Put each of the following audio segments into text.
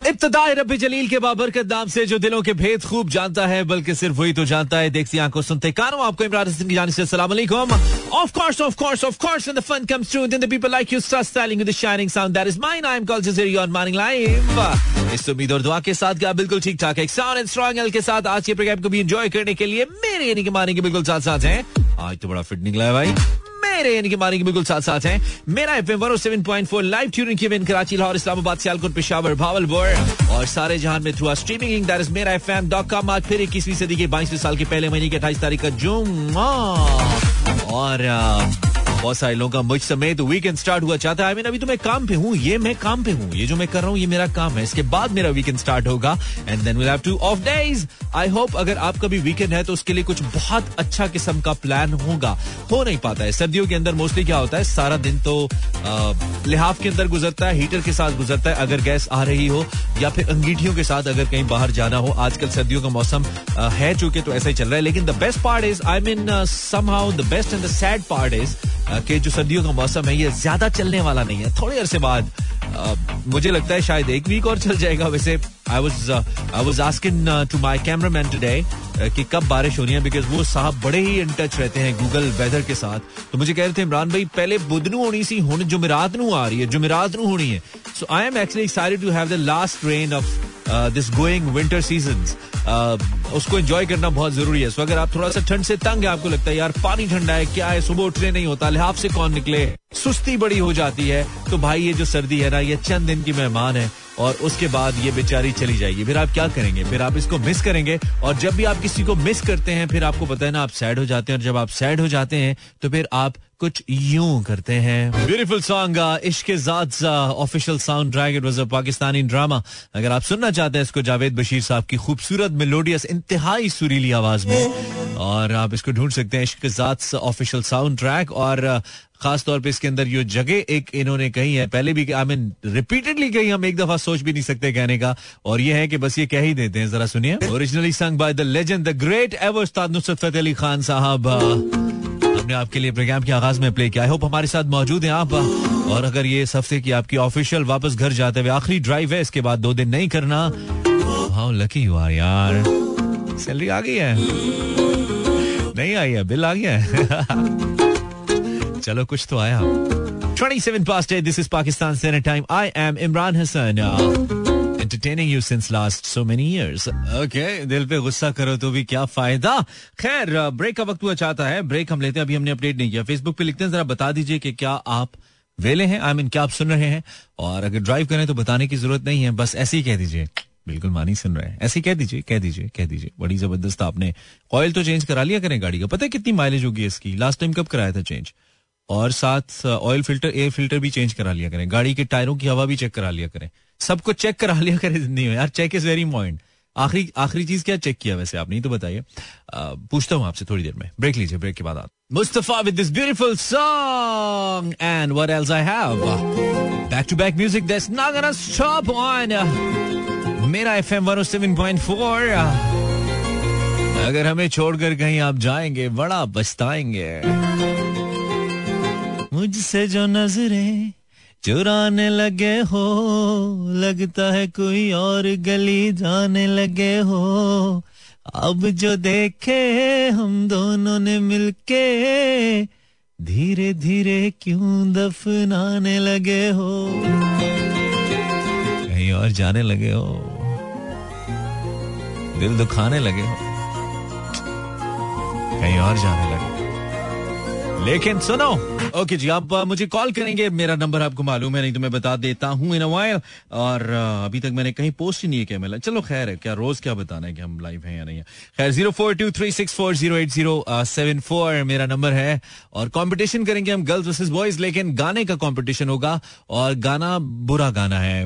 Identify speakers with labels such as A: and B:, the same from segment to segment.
A: इब्तदाई रबी जलील के बाबरकत नाम से जो दिलों के भेद खूब जानता है, बल्कि सिर्फ़ वही तो जानता है। देखती आँखों सुनते कानों, आपको इमरान की जानिब से of course of course of course when the fun comes the people like you styling with shining sound that is morning live इस उम्मीद और दुआ के साथ क्या बिल्कुल ठीक ठाक एक साउंड एंड स्ट्रांग एल के साथ आज के प्रोग्राम को भी एंजॉय करने के लिए मेरे यानी के बिल्कुल साथ साथ हैं। आज तो बड़ा फिट निकला है भाई। मेरे यानी कि मारेंगे बिल्कुल साथ साथ हैं। Mera F M seven point four live tuning की इन कराची, लाहौर, इस्लामाबाद, सियालकोट, पिशावर भावलपुर और सारे जहाँ में through streaming that is Mera F M dot com आज फिर इक्कीसवीं सदी के बाईसवीं साल के पहले महीने की अट्ठाईस तारीख का जुम्मा। और बहुत सारे लोगों का मुझ समेत वीकेंड स्टार्ट हुआ चाहता है। I mean, अभी तो मैं काम पे हूँ ये मैं काम पे हूँ। ये जो मैं कर रहा हूँ ये मेरा काम है। इसके बाद मेरा वीकेंड स्टार्ट होगा। And then will have two off days I hope अगर आपका भी वीकेंड है तो उसके लिए कुछ बहुत अच्छा किस्म का प्लान होगा। हो नहीं पाता है। सर्दियों के अंदर मोस्टली क्या होता है? सारा दिन तो लिहाफ के अंदर गुजरता है हीटर के साथ गुजरता है। अगर गैस आ रही हो या फिर अंगीठियों के साथ अगर कहीं बाहर जाना हो। आजकल सर्दियों का मौसम है चूँकि तो ऐसा ही चल रहा है। लेकिन the best part is I mean somehow the best and the sad part is कि जो सर्दियों का मौसम है, ये ज़्यादा चलने वाला नहीं है। थोड़े अरसे बाद मुझे लगता है शायद एक वीक और चल जाएगा। वैसे I was I was asking to my cameraman today कि कब बारिश होनी है बिकॉज़ वो साहब बड़े ही इन टच रहते हैं गूगल वेदर के साथ। तो मुझे कह रहे थे, इमरान भाई, पहले बुधनू होनी सी, हुन जुमेरात नु आ रही है, जुमेरात नु होनी है। So I am actually excited to have the last train of this going winter season उसको एंजॉय करना बहुत ज़रूरी है। सो अगर आप थोड़ा सा ठंड से तंग है, आपको लगता है, यार, पानी ठंडा है, क्या है? सुबह उठने नहीं होता लिहाफ से कौन निकले? सुस्ती बड़ी हो जाती है। तो भाई, ये जो सर्दी है ना, ये चंद दिन की मेहमान है और उसके बाद ये बेचारी चली जाएगी। फिर आप क्या करेंगे? फिर आप इसको मिस करेंगे और जब भी आप किसी को मिस करते हैं, फिर आपको पता है ना, आप सैड हो जाते हैं और जब आप सैड हो जाते हैं तो फिर आप कुछ यूँ करते हैं। Beautiful song Ishq official soundtrack it was a Pakistani drama अगर आप सुनना चाहते हैं इसको, जावेद बशीर साहब की खूबसूरत मेलोडियस इंतहाई सुरीली आवाज़ में। और आप इसको ढूंढ सकते हैं, इश्क ऑफिशियल साउंड ट्रैक और खास तौर पे इसके अंदर जो जगह एक इन्होंने कही है। पहले भी आई मीन रिपीटेडली कही, हम एक दफ़ा सोच भी नहीं सकते कहने का। और ये है कि बस ये कह ही देते हैं, जरा सुनिए। Originally sung by the legend the great ever Ustad Nusrat Fateh Ali Khan साहब। हमने आपके लिए प्रोग्राम के आगाज़ में प्ले किया। आई होप हमारे साथ मौजूद हैं आप। और अगर ये इस हफ़्ते की आपकी ऑफिशियल वापस घर जाते हुए आखिरी ड्राइव है, इसके बाद दो दिन नहीं करना हाउ लकी यू आर यार। सैलरी आ गई है। नहीं आई है, बिल आ गया है। चलो, कुछ तो आया। 27 past 8 this is Pakistan Standard Time. I am Imran Hassan entertaining you since last so many years. Okay, दिल पे गुस्सा करो तो भी क्या फ़ायदा? खैर ब्रेक का वक्त हुआ चाहता है ब्रेक हम लेते हैं, अभी हमने अपडेट नहीं किया। फेसबुक पे लिखते हैं, जरा बता दीजिए कि क्या आप वेले हैं? आई मीन क्या आप सुन रहे हैं? और अगर ड्राइव करें तो बताने की ज़रूरत नहीं है, बस ऐसे ही कह दीजिए। बिल्कुल मानी सुन रहे हैं। ऐसे ही कह दीजिए कह दीजिए कह दीजिए। बड़ी ज़बरदस्त आपने ऑयल तो चेंज करा लिया करें गाड़ी का। पता है कितनी माइलेज होगी इसकी? लास्ट टाइम कब कराया था चेंज और साथ ऑयल फ़िल्टर एयर फ़िल्टर भी चेंज करा लिया करें। गाड़ी के टायरों की हवा भी चेक करा लिया करें। सब कुछ चेक करा लिया करें ज़िंदगी में यार चेक इज़ वेरी इम्पोर्टेंट आखिरी आखिरी चीज़ क्या चेक किया वैसे आपने तो बताइए। पूछता हूँ आपसे थोड़ी देर में। ब्रेक लीजिए ब्रेक के बाद आप। Mustafa with this beautiful song and what else I have back to back music that's not gonna stop on Mera FM 107.4 अगर हमें छोड़कर कहीं आप जाएँगे, बड़ा पछताएँगे। मुझसे जो नज़रें चुराने लगे हो, लगता है कोई और गली जाने लगे हो। अब जो देखे हम दोनों ने मिलके, धीरे धीरे क्यों दफनाने लगे हो? कहीं और जाने लगे हो? दिल दुखाने लगे हो? कहीं और जाने लगे लेकिन सुनो। ओके जी, आप मुझे कॉल करेंगे। मेरा नंबर आपको मालूम है, नहीं तो मैं बता देता हूँ इन वाइल और अभी तक मैंने कहीं पोस्ट ही नहीं किया, मेला। चलो, खैर है, क्या रोज क्या बताना है कि हम लाइव हैं या नहीं है। खैर zero four two three six four zero eight zero seven four मेरा नंबर है। और कंपटीशन करेंगे हम गर्ल्स वर्सेस बॉयज़ लेकिन गाने का कंपटीशन होगा। और गाना बुरा गाना है।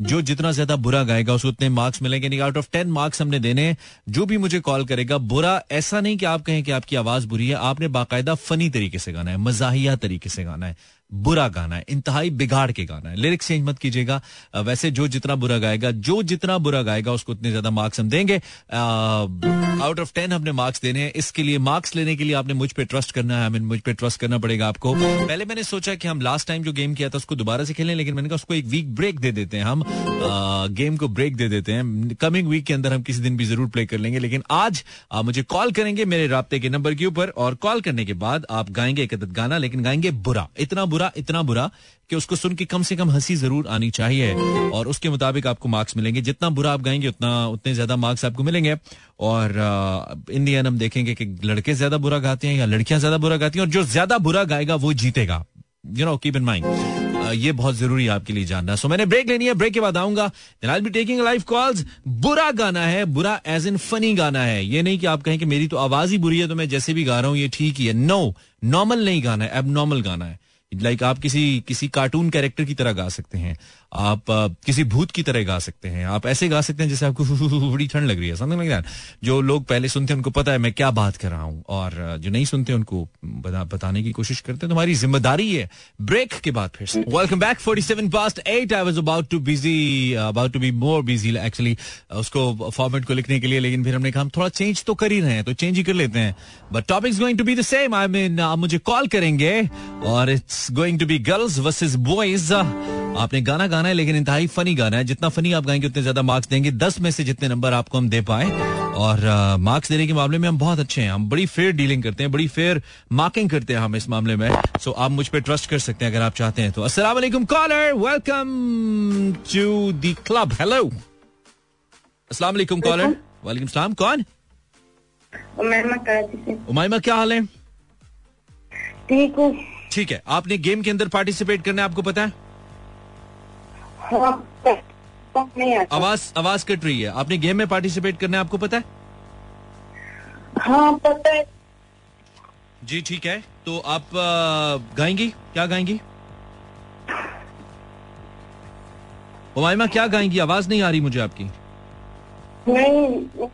A: जो जितना ज़्यादा बुरा गाएगा उसको उतने मार्क्स मिलेंगे। नहीं आउट ऑफ़ टेन मार्क्स हमने देने जो भी मुझे कॉल करेगा, बुरा, ऐसा नहीं कि आप कहें कि आपकी आवाज़ बुरी है, आपने बाकायदा फनी तरीके से गाना है, मजाहिया तरीके से गाना है। बुरा गाना है, इंतहाई बिगाड़ के गाना है। लिरिक्स चेंज मत कीजिएगा। वैसे जो जितना बुरा गाएगा, जो जितना बुरा गाएगा, उसको उतने ज़्यादा मार्क्स हम देंगे। आउट ऑफ़ टेन हमने मार्क्स देने हैं। इसके लिए मार्क्स लेने के लिए आपने मुझ पर ट्रस्ट करना है। मुझ पर ट्रस्ट करना पड़ेगा आपको। पहले मैंने सोचा कि हम लास्ट टाइम जो गेम किया था, उसको दोबारा से खेलें, लेकिन मैंने कहा उसको एक वीक ब्रेक दे देते हैं हम। गेम को ब्रेक दे देते हैं। कमिंग वीक के अंदर हम किसी दिन भी ज़रूर प्ले कर लेंगे। लेकिन आज मुझे कॉल करेंगे मेरे रबते के नंबर के ऊपर, और कॉल करने के बाद आप गाएँगे एक गाना, लेकिन गाएँगे बुरा। इतना बुरा इतना बुरा कि उसको सुन के कम से कम हँसी ज़रूर आनी चाहिए। और उसके मुताबिक आपको मार्क्स मिलेंगे। जितना बुरा आप गाएँगे, उतना, उतने ज़्यादा मार्क्स आपको मिलेंगे। और इन दी हम देखेंगे कि लड़के ज़्यादा बुरा गाते हैं या लड़कियाँ ज़्यादा बुरा गाती हैं। और जो ज़्यादा बुरा गाएगा, वो जीतेगा। You know keep in mind ये बहुत ज़रूरी है आपके लिए जानना। सो मैंने ब्रेक लेनी है। ब्रेक के बाद आऊँगा। I be taking live calls बुरा गाना है। बुरा एज इन फनी गाना है। ये नहीं कि आप कहें कि मेरी तो आवाज़ ही बुरी है तो मैं जैसे भी गा रहा हूँ, ये ठीक ही है। नो नॉर्मल नहीं गाना है। अब नॉर्मल गाना है। लाइक आप किसी किसी कार्टून कैरेक्टर की तरह गा सकते हैं। आप किसी भूत की तरह गा सकते हैं। आप ऐसे गा सकते हैं जैसे आपको बड़ी ठंड लग रही है समथिंग लाइक जो लोग पहले सुनते हैं उनको पता है मैं क्या बात कर रहा हूँ और जो नहीं सुनते उनको बता, बताने की कोशिश करते हैं। तुम्हारी ज़िम्मेदारी है ब्रेक के बाद फिर से। Welcome back 47 past 8 I was about to busy about to be more busy actually उसको फॉर्मेट को लिखने के लिए लेकिन फिर हमने कहा थोड़ा चेंज तो कर ही रहे हैं तो चेंज ही कर लेते हैं. But topic going to be the same I mean मुझे कॉल करेंगे और it's going to be girls versus boys आपने गाना गाना है लेकिन इंतहाई फनी गाना है। जितना फनी आप गाएँगे उतने ज़्यादा मार्क्स देंगे। दस में से जितने नंबर आपको हम दे पाए। और मार्क्स देने के मामले में हम बहुत अच्छे हैं। हम बड़ी फेयर डीलिंग करते हैं बड़ी फेयर मार्किंग करते हैं हम इस मामले में। सो आप मुझ पर ट्रस्ट कर सकते हैं अगर आप चाहते हैं तो। वालेकुम caller welcome to the club hello अस्सलाम वालेकुम कॉलर वालेकुम सलाम कौन? उमायमा क्या हाल है?
B: ठीक हूँ।
A: ठीक है। आपने गेम के अंदर पार्टिसिपेट करना है आपको पता हाँ, आवाज़ आवाज़ कट रही है। आपने गेम में पार्टिसिपेट करना है आपको पता है?
B: हाँ पता है।
A: जी ठीक है। तो आप गाएँगी? क्या गाएँगी? उमाइमा क्या गाएँगी? आवाज़ नहीं आ रही मुझे आपकी।
B: नहीं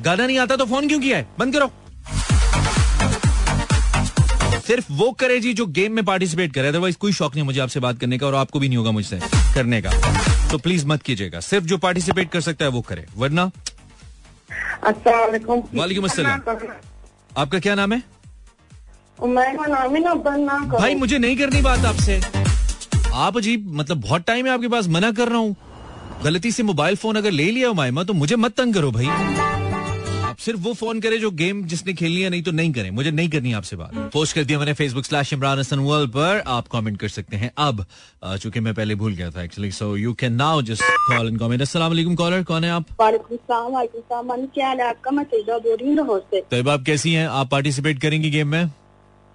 A: गाना नहीं आता तो फ़ोन क्यों किया है? बंद करो। सिर्फ़ वो करे जी जो गेम में पार्टिसिपेट करे अदरवाइज़ कोई शौक नहीं मुझे आपसे बात करने का और आपको भी नहीं होगा मुझसे करने का। तो प्लीज़ मत कीजिएगा। सिर्फ़ जो पार्टिसिपेट कर सकता है वो करे। वरना वालेकुम अस्सलाम। आपका क्या नाम है? भाई मुझे नहीं करनी बात आपसे। आप अजीब मतलब बहुत टाइम है आपके पास मना कर रहा हूँ। गलती से मोबाइल फ़ोन अगर ले लिया मायमा तो मुझे मत तंग करो भाई। सिर्फ़ वो फ़ोन करे जो गेम जिसने खेलनी है नहीं तो नहीं करें। मुझे नहीं करनी आपसे बात। पोस्ट कर दिया मैंने Facebook slash Imran Hasan world पर। आप कमेंट कर सकते हैं अब। चूँकि मैं पहले भूल गया था actually so you can now just call and comment अस्सलाम कॉलर कौन है आप?
B: क्या हाल है आपका? मैं बोल रही हूँ
A: तो आप कैसी हैं? आप पार्टिसिपेट करेंगी गेम में?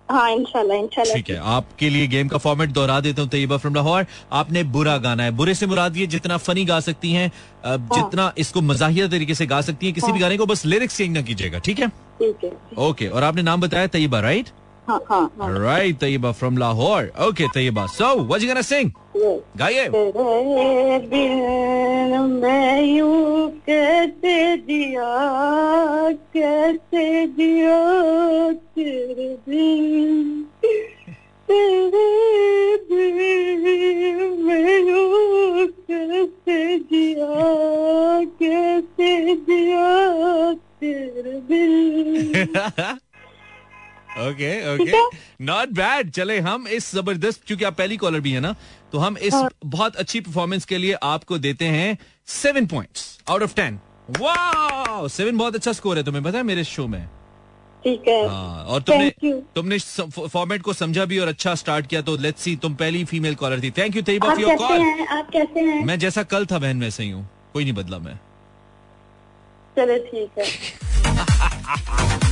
B: हाँ इंशाल्लाह इंशाल्लाह।
A: ठीक है आपके लिए गेम का फॉर्मेट दोहरा देता हूँ तैयबा फ्रॉम लाहौर। आपने बुरा गाना है। बुरे से मुराद ये जितना फनी गा सकती हैं हाँ। जितना इसको मजाहिया तरीके से गा सकती हैं किसी भी हाँ। गाने को बस लिरिक्स चेंज ना कीजिएगा ठीक है?
B: ठीक है।
A: ओके और आपने नाम बताया Tayyaba right right Tayyaba from Lahore. Okay Tayyaba. So you gonna sing गाइए
B: मैं यूँ कैसे दिया कैसे दिया तेरे दिल तेरे मैं यूँ कैसे दिया कैसे दिया तेरे दिल
A: ओके ओके नॉट बैड चले हम इस ज़बरदस्त क्योंकि आप पहली कॉलर भी है ना तो हम इस. बहुत अच्छी परफॉर्मेंस के लिए आपको देते हैं seven point out of ten वाह सेवन बहुत अच्छा स्कोर है तुम्हें पता है मेरे शो में?
B: ठीक है।
A: हाँ, और तुमने तुमने फॉर्मेट को समझा भी और अच्छा स्टार्ट किया तो लेट्स सी तुम पहली फीमेल कॉलर थी। Thank you Tayyaba for your call
B: आप कैसे हैं?
A: मैं जैसा कल था बहन वैसे ही हूँ। कोई नहीं बदला मैं।
B: चलो ठीक है।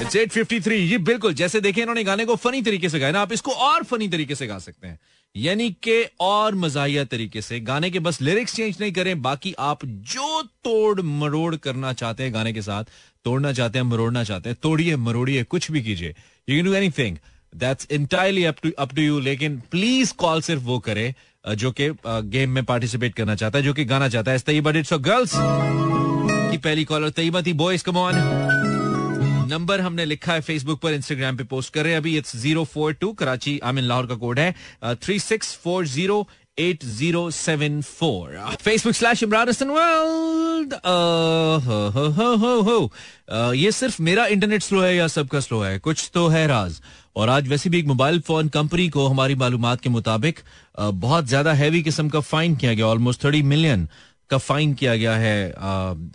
A: इट्स 853 ये बिल्कुल जैसे देखे इन्होंने गाने को फनी तरीके से गाया ना आप इसको और फनी तरीके से गा सकते हैं। यानी के और मजाया तरीके से गाने के बस लिरिक्स चेंज नहीं करें, बाकी आप जो तोड़ मरोड़ करना चाहते हैं गाने के साथ, तोड़ना चाहते हैं, मरोड़ना चाहते हैं, तोड़िए, मरोड़िए, कुछ भी कीजिए। You can do anything that's entirely up to you लेकिन प्लीज़ कॉल सिर्फ़ वो करे जो कि गेम में पार्टिसिपेट करना चाहता है, जो कि गाना चाहता है। तैयबा इट्स गर्ल्स की पहली कॉलर तैयबा थी बॉयज़ कम ऑन नंबर हमने लिखा है फेसबुक पर इंस्टाग्राम पे पोस्ट कर रहे हैं। अभी it's zero four two Karachi I mean Lahore का कोड है three six four zero eight zero seven four Facebook slash Imran Hasan world ये सिर्फ़ मेरा इंटरनेट स्लो है या सबका स्लो है? कुछ तो है राज। और आज वैसे भी एक मोबाइल फ़ोन कंपनी को हमारी मालूम के मुताबिक uh, बहुत ज़्यादा हैवी किस्म का फाइन किया गया ऑलमोस्ट थर्टी मिलियन का फाइन किया गया है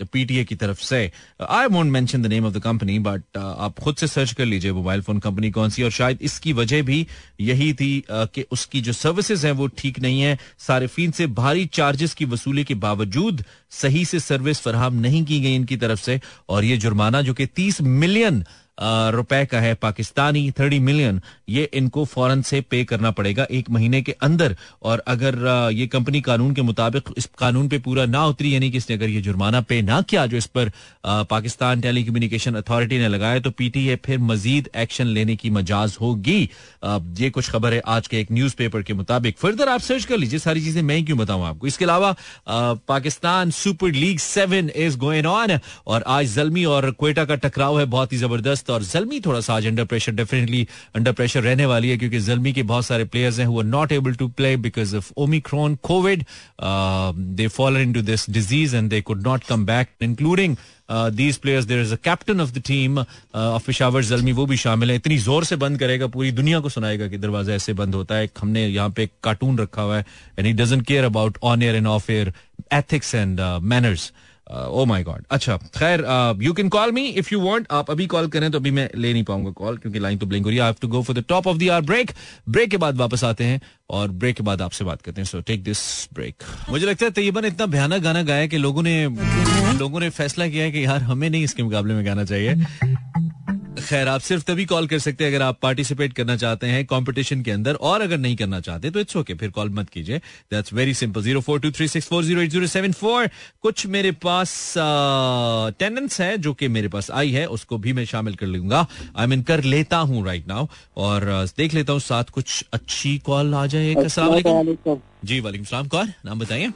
A: पीटीए की तरफ़ से। I won't mention the name of the company but आप खुद से सर्च कर लीजिए मोबाइल फ़ोन कंपनी कौन सी, और शायद इसकी वजह भी यही थी कि उसकी जो सर्विसेज़ हैं वो ठीक नहीं है। सारिफिन से भारी चार्जेस की वसूली के बावजूद सही से सर्विस फराहम नहीं की गई इनकी तरफ़ से, और ये जुर्माना जो कि तीस मिलियन रुपए का है पाकिस्तानी, थर्टी मिलियन। ये इनको फ़ौरन से पे करना पड़ेगा एक महीने के अंदर। और अगर ये कंपनी कानून के मुताबिक इस कानून पे पूरा ना उतरी, यानी कि इसने अगर ये जुर्माना पे ना किया जो इस पर पाकिस्तान टेली कम्युनिकेशन अथॉरिटी ने लगाया तो पीटीए फिर मजीद एक्शन लेने की मजाज होगी। ये कुछ खबर है आज के एक न्यूज़ के मुताबिक। फर्दर आप सर्च कर लीजिए, सारी चीज़ें मैं क्यों बताऊँ आपको? इसके अलावा Pakistan super league seven is going on, और आज जलमी और क्वेटा का टकराव है बहुत ही ज़बरदस्त। ज़बरदस्त और जलमी थोड़ा सा आज under pressure definitely under pressure रहने वाली है क्योंकि जलमी के बहुत सारे प्लेयर्स हैं हुआ not able to play because of omicron COVID they follow in to this disease and they could not come back including these players there is a captain of the team of Peshawar Zalmi वो भी शामिल है। इतनी ज़ोर से बंद करेगा, पूरी दुनिया को सुनाएगा कि दरवाज़ा ऐसे बंद होता है। हमने यहाँ पे कार्टून रखा हुआ है and he doesn't care about on air and off air ethics and manners oh my God अच्छा खैर you can call me if you want आप अभी कॉल करें तो अभी मैं ले नहीं पाऊँगा कॉल क्योंकि लाइन तो ब्लिंक हो रही है। I have to go for the top of the hour break break के बाद वापस आते हैं और ब्रेक के बाद आपसे बात करते हैं। सो टेक दिस ब्रेक मुझे लगता है तयबन इतना भयानक गाना गाया कि लोगों ने लोगों ने फैसला किया है कि यार हमें नहीं इसके मुकाबले में गाना चाहिए। खैर आप सिर्फ़ तभी कॉल कर सकते हैं अगर आप पार्टिसिपेट करना चाहते हैं कंपटीशन के अंदर और अगर नहीं करना चाहते तो इट्स ओके फिर कॉल मत कीजिए। That's very simple zero four two three six four zero eight zero seven four कुछ मेरे पास टेंडेंस है जो कि मेरे पास आई है उसको भी मैं शामिल कर लूँगा। आई मीन कर लेता हूँ राइट नाउ और देख लेता हूँ साथ कुछ अच्छी कॉल आ जाए जी वालेकुम सलाम। कौन नाम बताइए।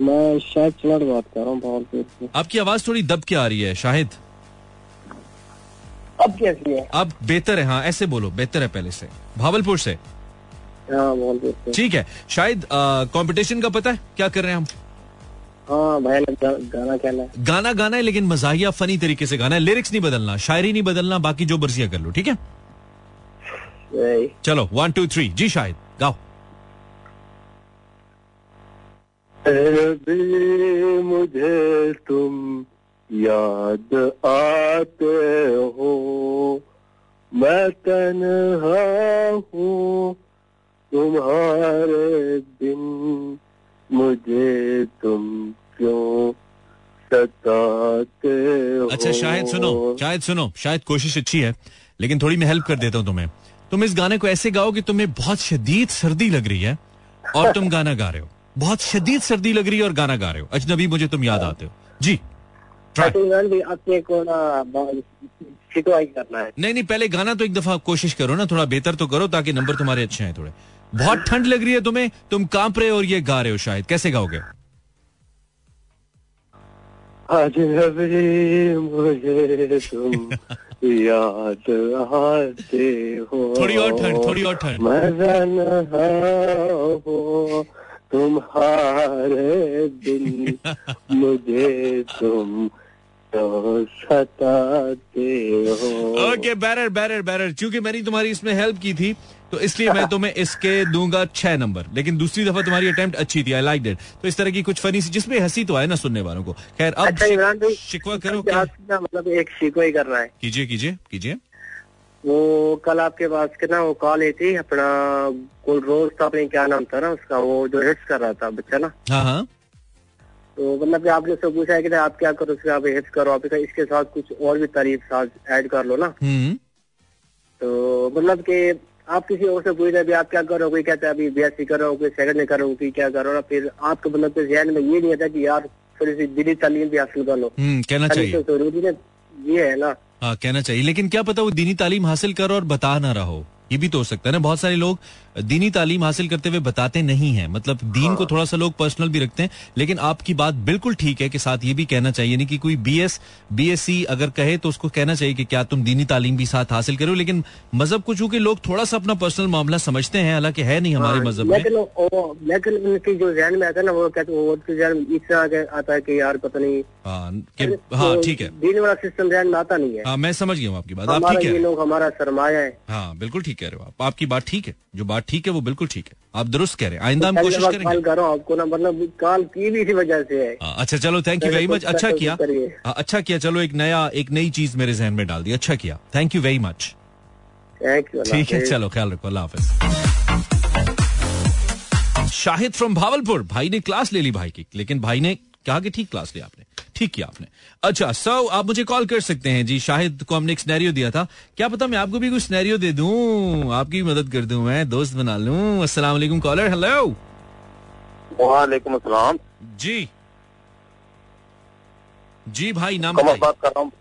C: मैं शाहिद बात कर रहा हूँ
A: आपकी आवाज़ थोड़ी दब के आ रही है शाहिद।
C: अब कैसी है?
A: अब बेहतर है हाँ ऐसे बोलो बेहतर है पहले से। भावलपुर से।
C: हाँ,
A: ठीक है शायद कंपटीशन का पता है क्या कर रहे हैं हम?
C: हाँ भाई गाना कहना है?
A: गाना गाना है लेकिन मजाहिया फनी तरीके से गाना है। लिरिक्स नहीं बदलना शायरी नहीं बदलना बाकी जो बर्जिया कर लो ठीक है? चलो वन टू थ्री जी शायद गाओ।
C: मुझे तुम याद आते हो, मैं तनहा हूँ। तुम्हारे दिन मुझे तुम क्यों सताते हो?
A: अच्छा शायद सुनो शायद सुनो, शायद कोशिश अच्छी है, लेकिन थोड़ी मैं हेल्प कर देता हूँ तुम्हें। तुम इस गाने को ऐसे गाओ कि तुम्हें बहुत शदीद सर्दी लग रही है और तुम गाना गा रहे हो। बहुत शदीद सर्दी लग रही है और गाना गा रहे हो। अजनबी, मुझे तुम याद आते हो। जी। नहीं नहीं पहले गाना तो एक दफ़ा कोशिश करो ना थोड़ा बेहतर तो करो ताकि नंबर तुम्हारे अच्छे हैं थोड़े। बहुत ठंड लग रही है तुम्हें तुम काँप रहे हो और ये गा रहे हो शायद। कैसे गाओगे?
C: आज मुझे तुम याद आते हो।
A: थोड़ी और ठंड थोड़ी और ठंड।
C: तुम्हारे दिन मुझे तुम तो सताते हो।
A: ओके बैरर बैरर बैरर क्योंकि मैंने तुम्हारी इसमें हेल्प की थी तो इसलिए मैं तुम्हें इसके दूँगा छह नंबर लेकिन दूसरी दफ़ा तुम्हारी अटेम्प्ट अच्छी थी आई लाइक डेट तो इस तरह की कुछ फनी सी जिसमें हँसी तो आए ना सुनने वालों को। खैर अब अच्छा, शिकवा करो क्या?
C: मतलब एक शिकवा ही करना है।
A: कीजिए कीजिए कीजिए।
C: वो कल आपके पास के ना वो कॉल आई थी अपना रोज था अपने क्या नाम था ना उसका वो जो हिट्स कर रहा था बच्चा ना?
A: हाँ हाँ।
C: तो मतलब कि आपने उससे पूछा है कि आप क्या करो उसके आप हिट्स करो आप इसके साथ कुछ और भी तारीफ़ साथ ऐड कर लो ना।
A: हम्म।
C: तो मतलब कि आप किसी और से पूछ रहे आप क्या करो कोई कहता है अभी बी एस सी करो कोई सेकंड में करो कोई क्या करो ना फिर आपको मतलब के जहन में ये नहीं आता कि यार थोड़ी सी दिली तालीम भी हासिल कर लो।
A: हम्म, कहना चाहिए।
C: तो ज़रूरी है ये है ना।
A: हाँ कहना चाहिए। लेकिन क्या पता वो दीनी तालीम हासिल करो और बता ना रहो ये भी तो हो सकता है ना बहुत सारे लोग दीनी तालीम हासिल करते हुए बताते नहीं है। मतलब दीन
C: हाँ।
A: को थोड़ा सा लोग पर्सनल भी रखते हैं लेकिन आपकी बात बिल्कुल ठीक है कि साथ ये भी कहना चाहिए नहीं कि कोई B S B S C अगर कहे तो उसको कहना चाहिए कि क्या तुम दीनी तालीम भी साथ हासिल करो लेकिन मज़हब को चूँकि लोग थोड़ा सा अपना पर्सनल मामला समझते हैं हालाँकि है नहीं हमारे
C: हाँ,
A: मज़हब में
C: लेकिन उनकी जो जहन में आता है ना वो कहते वो जहन इस तरह आता है कि यार पता नहीं।
A: हाँ हाँ ठीक है।
C: दीन वाला सिस्टम जहन में आता नहीं है।
A: हाँ मैं समझ गया हूँ आपकी बात। आप ठीक है?
C: लोग हमारा सरमाया है।
A: हाँ बिल्कुल ठीक कह रहे हो आप। आपकी बात ठीक है जो बात ठीक है वो बिल्कुल ठीक है। आप दुरुस्त कह रहे हैं। आइंदा हम कोशिश करेंगे।
C: कॉल कर रहा हूँ आपको ना मतलब कॉल की भी इसी वजह से है।
A: हाँ, अच्छा चलो थैंक यू वेरी मच अच्छा किया। हाँ, अच्छा किया। चलो एक नया एक नई चीज़ मेरे जहन में डाल दी। अच्छा किया। थैंक यू वेरी मच ठीक है चलो ख्याल रखो अल्लाह हाफिज। शाहिद फ्रॉम भावलपुर। भाई ने क्लास ले ली भाई की लेकिन भाई ने कहा कि ठीक क्लास लिया आपने ठीक किया आपने। अच्छा सो आप मुझे कॉल कर सकते हैं। जी शाहिद को हमने एक स्नैरियो दिया था। क्या पता मैं आपको भी कुछ स्नैरियो दे दूँ? आपकी भी मदद कर दूँ मैं दोस्त बना लूँ। अस्सलाम वालेकुम कॉलर हेलो
D: वालेकुम अस्सलाम।
A: जी। जी भाई नाम
D: कमर बात कर रहा हूँ।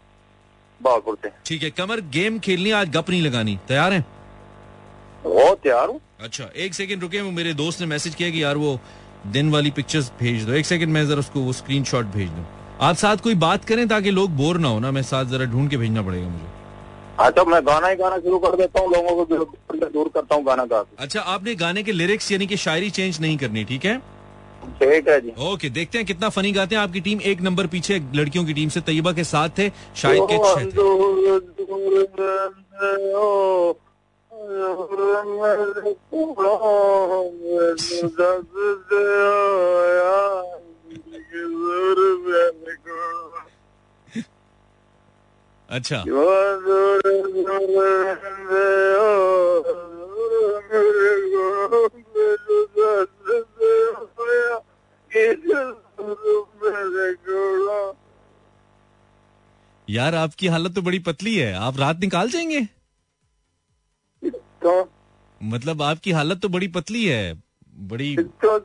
D: बागपुर से
A: ठीक है कमर गेम खेलनी आज गप नहीं लगानी। तैयार है?
D: बहुत तैयार हूँ।
A: अच्छा एक सेकंड रुके वो मेरे दोस्त ने मैसेज किया कि यार वो दिन वाली पिक्चर्स भेज दो। एक सेकंड मैं जरा उसको वो स्क्रीनशॉट भेज दूँ। आप साथ कोई बात करें ताकि लोग बोर ना हो ना मैं साथ जरा ढूंढ के भेजना पड़ेगा मुझे।
D: अच्छा मैं गाना ही गाना शुरू कर देता हूँ लोगों को दूर करता हूँ गाना गा
A: अच्छा आपने गाने के लिरिक्स यानी कि शायरी चेंज नहीं करनी ठीक है?
D: ठीक है जी।
A: ओके देखते हैं कितना फनी गाते हैं। आपकी टीम एक नंबर पीछे लड़कियों की टीम से तैयबा के साथ थे शाहिद के छह अच्छा।
D: यार
A: आपकी हालत तो बड़ी पतली है आप रात निकाल जाएँगे
D: तो
A: मतलब आपकी हालत तो बड़ी पतली है बड़ी
D: तो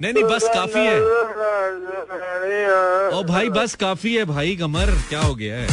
A: नहीं नहीं बस काफ़ी है। ओ भाई बस काफ़ी है भाई कमर क्या हो गया है?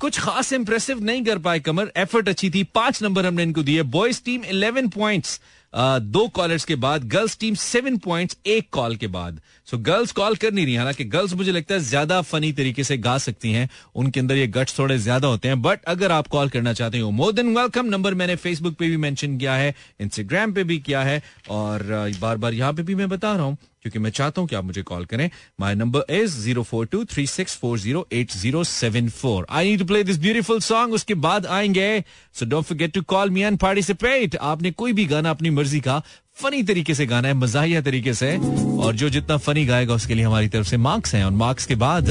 A: कुछ खास इंप्रेसिव नहीं कर पाए कमर एफर्ट अच्छी थी पाँच नंबर हमने इनको दिए बॉयज़ टीम 11 पॉइंट्स दो कॉलर्स के बाद गर्ल्स टीम सेवन पॉइंट्स एक कॉल के बाद. सो गर्ल्स कॉल कर नहीं रही हालाँकि गर्ल्स मुझे लगता है ज़्यादा फनी तरीके से गा सकती हैं। उनके अंदर ये गट्स थोड़े ज़्यादा होते हैं। बट अगर आप कॉल करना चाहते हो मोर देन वेलकम नंबर मैंने फेसबुक पे भी मेंशन किया है इंस्टाग्राम पे भी किया है, और बार बार यहाँ पे भी मैं बता रहा हूँ, क्योंकि मैं चाहता हूँ कि आप मुझे कॉल करें। My number is zero four two three six four zero eight zero seven four I need to play this beautiful song उसके बाद आएँगे। So don't forget to call me and participate आपने कोई भी गाना अपनी मर्ज़ी का फनी तरीके से गाना है मजाहिया तरीके से। और जो जितना फनी गाएगा उसके लिए हमारी तरफ़ से मार्क्स हैं और मार्क्स के बाद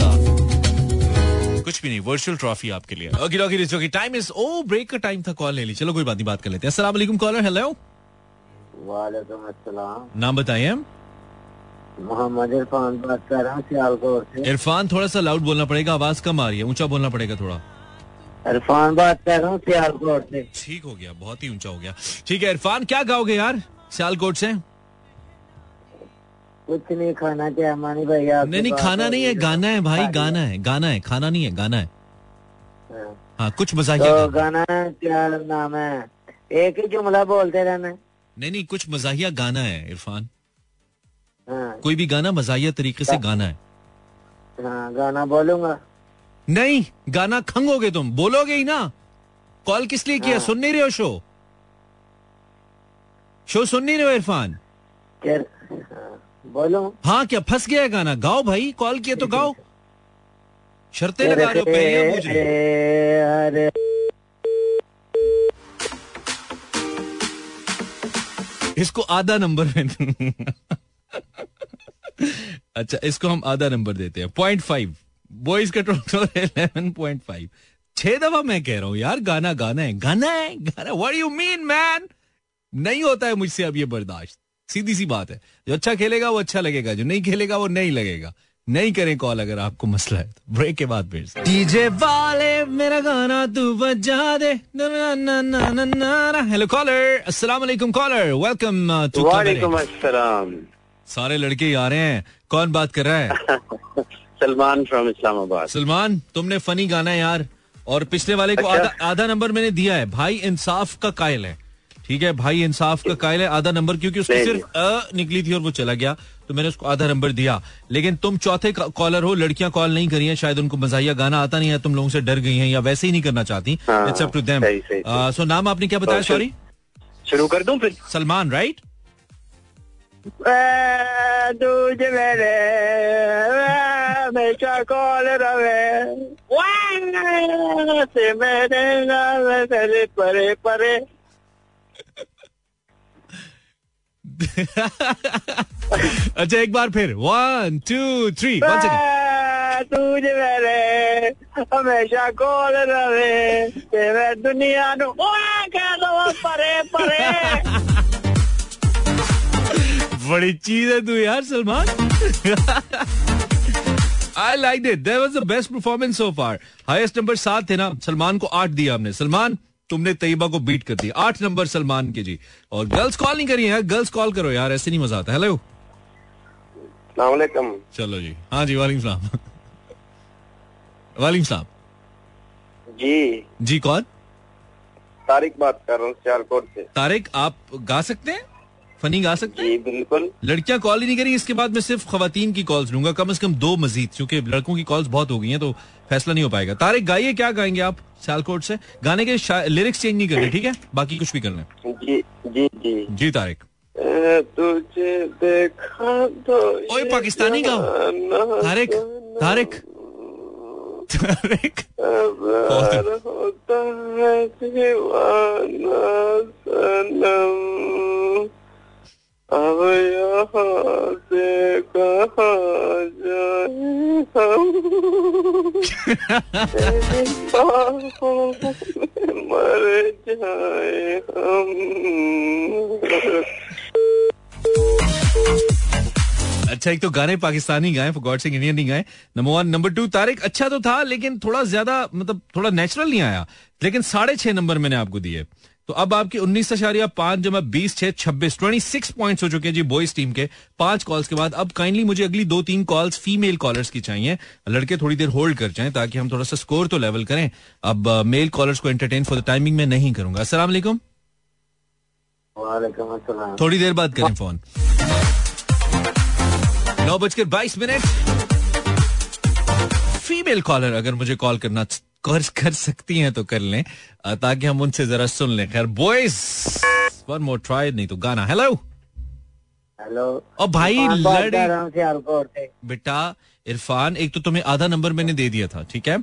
A: कुछ भी नहीं वर्चुअल ट्रॉफी आपके लिए। ओके ओके कि टाइम इज़ ओ ब्रेक का टाइम था कॉल ले ली। चलो कोई बात नहीं बात कर लेते हैं। अस्सलाम वालेकुम कॉलर हेलो
C: वालेकुम अस्सलाम।
A: नाम बताइए
C: मोहम्मद इरफान बात कर रहा हूँ सियालकोट से।
A: इरफान थोड़ा सा लाउड बोलना पड़ेगा आवाज़ कम आ रही है ऊँचा बोलना पड़ेगा थोड़ा।
C: इरफान बात कर रहा हूँ सियालकोट से।
A: ठीक हो गया बहुत ही ऊँचा हो गया। ठीक है इरफान क्या गाओगे यार? सियालकोट से?
C: कुछ नहीं खाना क्या मानी भाई आप
A: नहीं नहीं खाना नहीं है गाना है भाई गाना है गाना है खाना नहीं है गाना है। हाँ। कुछ मजाहिया
C: तो
A: गाना
C: गाना क्या नाम है। एक ही जुमला बोलते रहना।
A: नहीं नहीं कुछ मजाहिया गाना है इरफान।
C: हाँ।
A: कोई भी गाना मजाहिया तरीके से गाना है।
C: हाँ गाना बोलूँगा।
A: नहीं गाना खंगोगे तुम बोलोगे ही ना। कॉल किस लिए किया? सुन नहीं रहे हो शो? शो सुन नहीं रहे हो इरफान?
C: बोलो।
A: हाँ, क्या फंस गया है गाना? गाओ भाई कॉल किया तो गाओ। शर्ते लगा रहे हो पहले मुझे इसको आधा नंबर में अच्छा इसको हम आधा नंबर देते हैं। Point five. बॉयज़ का टोटल इलेवन पॉइंट फाइव छह दफ़ा मैं कह रहा हूँ यार गाना गाना है गाना है गाना व्हाट यू मीन मैन नहीं होता है मुझसे अब ये बर्दाश्त। सीधी सी बात है। जो अच्छा खेलेगा वो अच्छा लगेगा। जो नहीं खेलेगा वो नहीं लगेगा। नहीं करें कॉल अगर आपको मसला है तो। ब्रेक के बाद फिर डीजे वाले मेरा गाना तू बजा दे। ना ना ना ना ना ना हेलो कॉलर अस्सलाम वालेकुम कॉलर वेलकम टू
D: वालेकुम अस्सलाम
A: सारे लड़के आ रहे हैं। कौन बात कर रहा है?
D: सलमान फ्रॉम इस्लामाबाद
A: सलमान तुमने फनी गाना है यार। और पिछले वाले को
D: अच्छा।
A: आधा आधा नंबर मैंने दिया है। भाई इंसाफ का कायल है। ठीक है भाई इंसाफ का कायल है आधा नंबर क्योंकि उसकी सिर्फ़ अ निकली थी और वो चला गया तो मैंने उसको आधा नंबर दिया। लेकिन तुम चौथे कॉलर हो लड़कियाँ कॉल नहीं करी हैं शायद उनको मजाइया गाना आता नहीं है तुम लोगों से डर गई हैं या वैसे ही नहीं करना चाहती। It's up to them. So नाम आपने क्या बताया सॉरी
D: शुरू कर दूँ फिर?
A: सलमान राइट
C: परे परे।
A: अच्छा एक बार फिर। One two three one second
C: Dooj मेरे हमेशा कॉल रवे ते मैं दुनिया नु कह दो परे परे।
A: बड़ी चीज़ है तू यार Salman. I like it there was the best performance so far highest number सात थे ना। सलमान को आठ दिया हमने। सलमान तुमने तैयबा को बीट कर दिया। आठ नंबर सलमान के जी। और गर्ल्स कॉल नहीं करी है गर्ल्स कॉल करो यार ऐसे नहीं मज़ा आता। हेलो चलो जी। हाँ जी वालेकुम सलाम वालेकुम सलाम
D: जी।
A: जी कौन?
D: तारिक बात कर रहा हूँ सियालकोट से।
A: तारिक आप गा सकते हैं? फनी गा सकते हैं?
D: बिल्कुल।
A: लड़कियाँ कॉल ही नहीं करी इसके बाद मैं सिर्फ़ खवतीन की कॉल्स लूँगा। कम से कम दो मजीद क्योंकि लड़कों की कॉल्स बहुत हो गई हैं तो फैसला नहीं हो पाएगा। तारे गाइए क्या गाएँगे आप सियालकोट से? गाने के लिरिक्स चेंज नहीं करने ठीक है? बाकी कुछ भी कर लें।
D: जी जी जी।
A: जी तारिक।
D: तुझे देखा तो
A: ओए, पाकिस्तानी गाओ।
D: जाना
A: तारिक तारिक। तारिक।
D: होता है
A: अच्छा एक तो गाने पाकिस्तानी गाए फॉर गॉड से इंडियन नहीं गाए। Number one number two Tariq अच्छा तो था लेकिन थोड़ा ज़्यादा मतलब थोड़ा नेचुरल नहीं आया। लेकिन साढ़े छह नंबर मैंने आपको दिए। तो अब आपके उन्नीस अशारिया पाँच जमा बीस छह छब्बीस ट्वेंटी सिक्स पॉइंट हो चुके हैं जी बॉयज़ टीम के। पाँच कॉल्स के बाद अब काइंडली मुझे अगली दो तीन कॉल्स फीमेल कॉलर्स की चाहिए। लड़के थोड़ी देर होल्ड कर जाएँ ताकि हम थोड़ा सा स्कोर तो लेवल करें। अब मेल कॉलर्स को एंटरटेन फॉर द टाइमिंग में नहीं करूँगा। अस्सलाम। थोड़ी देर बाद करें फ़ोन नौ बजकर बाईस मिनट। फीमेल कॉलर अगर मुझे कॉल करना कर, कर सकती हैं तो कर लें। ताकि हम उनसे जरा सुन लें। खैर बॉयज़ वन मोर ट्राई नहीं तो गाना। हेलो
C: हेलो
A: और भाई
C: कर
A: लड़ी बेटा इरफान एक तो तुम्हें आधा नंबर मैंने दे दिया था ठीक है?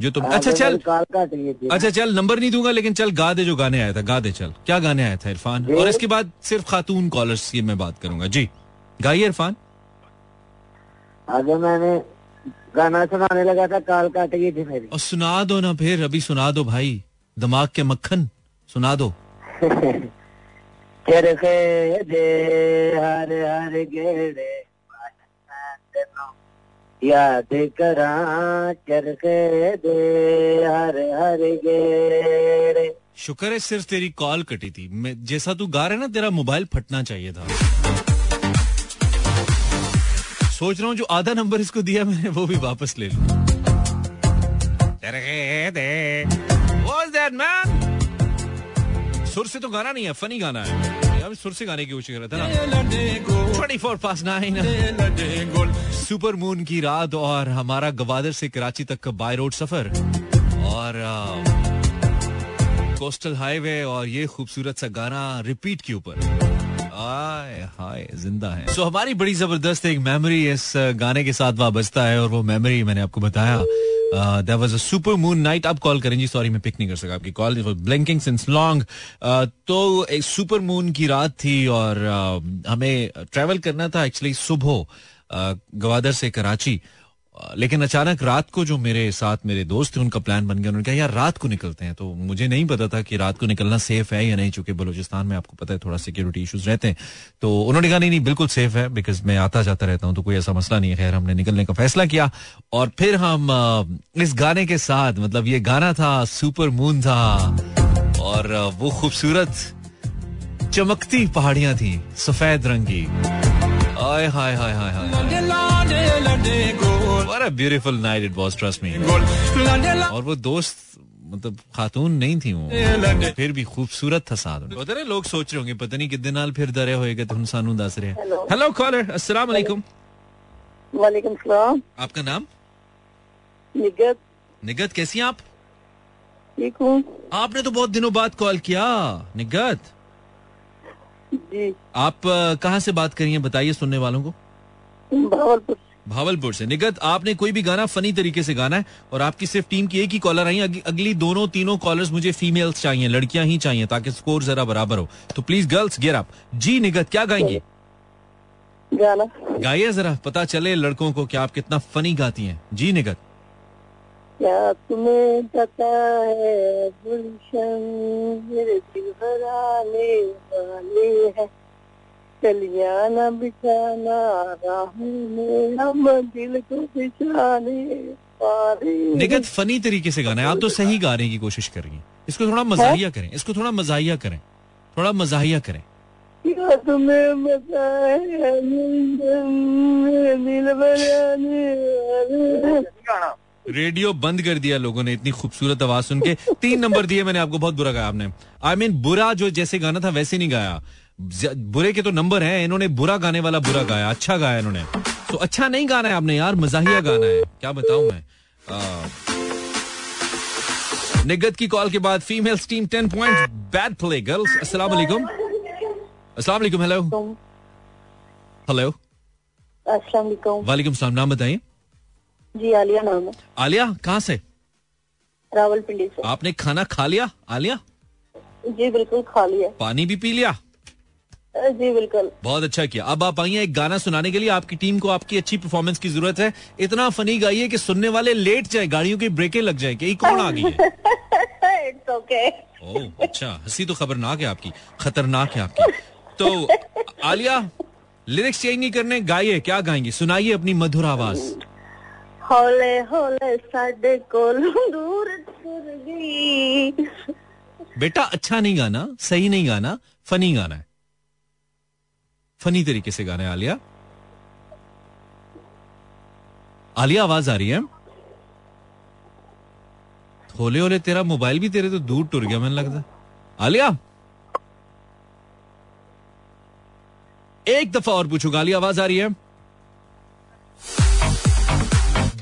A: जो तुम
C: हाँ,
A: अच्छा
C: मेरी
A: चल। अच्छा चल नंबर नहीं दूँगा लेकिन चल गा दे जो गाने आया था गा दे चल। क्या गाने आया था इरफान? और इसके बाद सिर्फ़ खातून कॉलर्स की मैं बात करूँगा। जी गाइए इरफान।
C: आगे मैंने गाना सुनाने लगा था कॉल काट गई थी मेरी।
A: और सुना दो ना फिर अभी सुना दो भाई। दिमाग के मक्खन सुना दो।
C: चरखे दे हर हर गेड़े याद करा चरखे दे हर हर गेड़े।
A: शुक्र है सिर्फ़ तेरी कॉल कटी थी। मैं जैसा तू गा रहे ना तेरा मोबाइल फटना चाहिए था। सोच रहा हूँ जो आधा नंबर इसको दिया मैंने वो भी वापस ले लू? सुर से तो गाना नहीं है फनी गाना है। सुर से गाने की कोशिश कर रहा था ना। Twenty four past nine. Super moon की रात और हमारा गवादर से कराची तक का बाय रोड सफ़र। और कोस्टल हाईवे और ये खूबसूरत सा गाना रिपीट के ऊपर। हाय ज़िंदा है। सो so, हमारी बड़ी ज़बरदस्त एक मेमोरी इस गाने के साथ वाबस्ता है और वो मेमोरी मैंने आपको बताया। There was a super moon night आप कॉल करें जी सॉरी मैं पिक नहीं कर सका आपकी कॉल ब्लिंकिंग सिंस लॉन्ग तो एक सुपर मून की रात थी और uh, हमें ट्रेवल करना था एक्चुअली सुबह uh, गवादर से कराची लेकिन अचानक रात को जो मेरे साथ मेरे दोस्त थे, उनका प्लान बन गया, उन्होंने कहा, यार, रात को निकलते हैं। तो मुझे नहीं पता था कि रात को निकलना सेफ़ है या नहीं चूँकि बलूचिस्तान में आपको पता है थोड़ा सिक्योरिटी इशूज रहते हैं। तो उन्होंने कहा, नहीं नहीं, बिल्कुल सेफ़ है बिकॉज़ मैं आता जाता रहता हूँ तो कोई ऐसा मसला नहीं है। खैर, हमने निकलने का फैसला किया और फिर हम इस गाने के साथ मतलब ये गाना था सुपर मून था, और वो खूबसूरत, चमकती पहाड़ियाँ थी, सफ़ेद रंग की। Hi hi hi hi hi What a beautiful night it was, trust me. और वो दोस्त मतलब खातून नहीं थी वो। फिर भी खूबसूरत था साथ में। पता नहीं लोग सोच रहे होंगे पता नहीं कितने नाल फिर दरे होएगा तुम सानू दस रहे. हेलो कॉलर अस्सलाम वालेकुम।
B: वालेकुम सलाम।
A: आपका नाम?
B: निगत।
A: निगत कैसी हैं आप?
B: ठीक हूँ।
A: आपने तो बहुत दिनों बाद कॉल किया निगत।
B: जी
A: आप कहाँ से बात करी हैं बताइए सुनने वालों को?
B: भावलपुर
A: भावलपुर से। निगत आपने कोई भी गाना फनी तरीके से गाना है और आपकी सिर्फ़ टीम की एक ही कॉलर आई है। अग- अगली दोनों तीनों कॉलर्स मुझे फीमेल्स चाहिए लड़कियाँ ही चाहिए ताकि स्कोर जरा बराबर हो। तो प्लीज़ गर्ल्स गियर अप जी निगत क्या गाएँगे?
B: गाना।
A: गाइए जरा पता चले लड़कों को कि आप कितना फनी गाती हैं। जी निगत।
B: क्या तुम्हें पता है गुलशन मेरे दिल भराने वाले है। चलियाना बिछाना राहों में हम दिल को बिछाने
A: निगत फनी तरीके से गाना है। आप तो सही गाने की कोशिश कर रही हैं। इसको थोड़ा मजाहिया करें। इसको थोड़ा मजाहिया करें। थोड़ा मजाहिया करें।
B: क्या तुम्हें पता है दिल भराने वाले है?
A: रेडियो बंद कर दिया लोगों ने इतनी खूबसूरत आवाज़ सुन के। तीन नंबर दिए मैंने आपको बहुत बुरा गाया आपने। आई I मीन mean, बुरा जो जैसे गाना था वैसे नहीं गाया। बुरे के तो नंबर हैं इन्होंने बुरा गाने वाला बुरा गाया अच्छा गाया इन्होंने। तो अच्छा नहीं गाना है आपने यार मजाहिया गाना है क्या बताऊँ मैं? निगत की कॉल के बाद females team ten point bad play girls अस्सलाम वालेकुम। अस्सलाम वालेकुम हेलो हेलो
B: अस्सलाम वालेकुम।
A: वालेकुम सलाम नाम बताइए।
B: जी आलिया नाम है।
A: आलिया कहाँ से?
B: रावलपिंडी से।
A: आपने खाना खा लिया आलिया?
B: जी बिल्कुल खा लिया।
A: पानी भी पी लिया?
B: जी बिल्कुल।
A: बहुत अच्छा किया। अब आप हैं एक गाना सुनाने के लिए। आपकी टीम को आपकी अच्छी परफॉर्मेंस की ज़रूरत है। इतना फनी गाइए कि सुनने वाले लेट जाए गाड़ियों की ब्रेकें लग जाए कि कौन आ गई है?
B: इट्स ओके
A: ओह अच्छा हँसी तो खबरनाक है आपकी। खतरनाक है आपकी। तो आलिया लिरिक्स चेंज नहीं करने गाइए क्या गाएँगे? सुनाइए अपनी मधुर आवाज़।
B: हौले हौले साडे कोलों दूर तुर गई।
A: बेटा अच्छा नहीं गाना, सही नहीं गाना, फनी गाना है। फनी तरीके से गाना है, आलिया। आलिया, आवाज़ आ रही है? होले होले, तेरा मोबाइल भी तेरे तो दूर टुर गया, मैंने लगता। आलिया। एक दफ़ा और पूछूँगा, आलिया, आवाज़ आ रही है?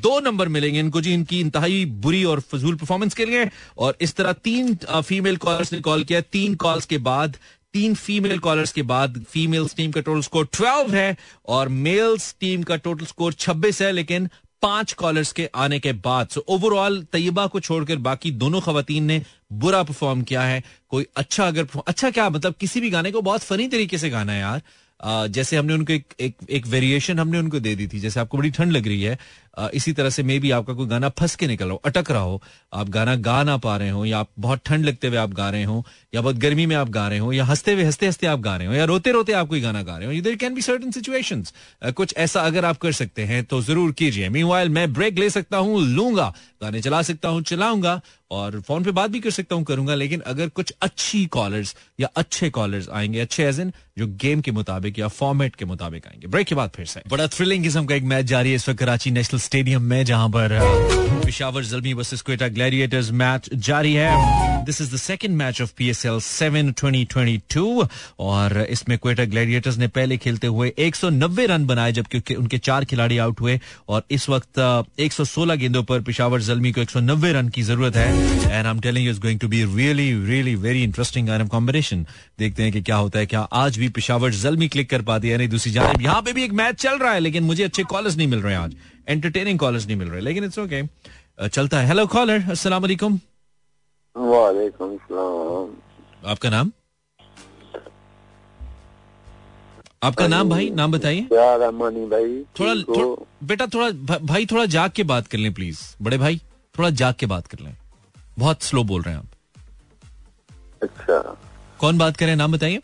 A: दो नंबर मिलेंगे इनको जी इनकी इंतहाई बुरी और फजूल परफॉर्मेंस के लिए। और इस तरह तीन फीमेल कॉलर्स ने कॉल किया। तीन कॉल्स के बाद तीन फीमेल कॉलर्स के बाद फीमेल्स टीम का टोटल स्कोर 12 है और मेल्स टीम का टोटल स्कोर 26 है लेकिन पाँच कॉलर्स के आने के बाद। सो ओवरऑल तैयबा को छोड़कर बाकी दोनों खवतान ने बुरा परफॉर्म किया है। कोई अच्छा अगर अच्छा क्या? मतलब किसी भी गाने को बहुत फनी तरीके से गाना है यार। आ, जैसे हमने उनको एक एक, एक वेरिएशन हमने उनको दे दी थी। जैसे आपको बड़ी ठंड लग रही है इसी तरह से मे भी आपका कोई गाना फंस के निकल रहा हो, अटक रहा हो। आप गाना गा ना पा रहे हो, या आप बहुत ठंड लगते हुए आप गा रहे हो, या बहुत गर्मी में आप गा रहे हो, या हँसते हुए, हँसते हँसते आप गा रहे हो, या रोते रोते आप कोई गाना गा रहे हो। There can be certain situation कुछ ऐसा अगर आप कर सकते हैं तो ज़रूर कीजिए। मी मैं ब्रेक ले सकता हूँ, लूँगा। गाने चला सकता हूँ, चलाऊँगा, और फ़ोन पे बात भी कर सकता हूँ, करूँगा, लेकिन अगर कुछ अच्छी कॉलर्स या अच्छे कॉलर्स आएँगे, अच्छे एज इन जो गेम के मुताबिक या फॉर्मेट के मुताबिक आएँगे। ब्रेक के बाद फिर से। बड़ा थ्रिलिंग किस्म का एक मैच जारी है इस वक्त कराची नेशनल स्टेडियम में जहाँ पर Peshawar Zalmi versus Quetta Gladiators match जारी है। This is the second match of PSL 7 2022 और इसमें क्वेटा ग्लैडिएटर्स ने पहले खेलते हुए 190 रन बनाए जबकि उनके- चार खिलाड़ी आउट हुए और इस वक्त अ, 116 गेंदों पर पिशावर जलमी को 190 रन की ज़रूरत है। And I am telling is going to be really really very interesting combination देखते हैं कि क्या होता है क्या आज भी पिशावर जलमी क्लिक कर पाती है नहीं दूसरी जानब यहाँ पे भी एक मैच चल रहा है लेकिन मुझे अच्छे कॉलर्स नहीं मिल रहे हैं आज। एंटरटेनिंग कॉलर्स नहीं मिल रहे लेकिन इट्स ओके चलता है। हेलो कॉलर अस्सलाम वालेकुम
D: वालेकुम
A: आपका नाम? आपका नाम भाई? नाम बताइए।
D: भाई
A: थोड़ा बेटा थोड़ा भाई थोड़ा जाग के बात कर लें प्लीज़ बड़े भाई थोड़ा जाग के बात कर लें। बहुत स्लो बोल रहे हैं आप।
D: अच्छा।
A: कौन बात कर रहे हैं? नाम बताइए।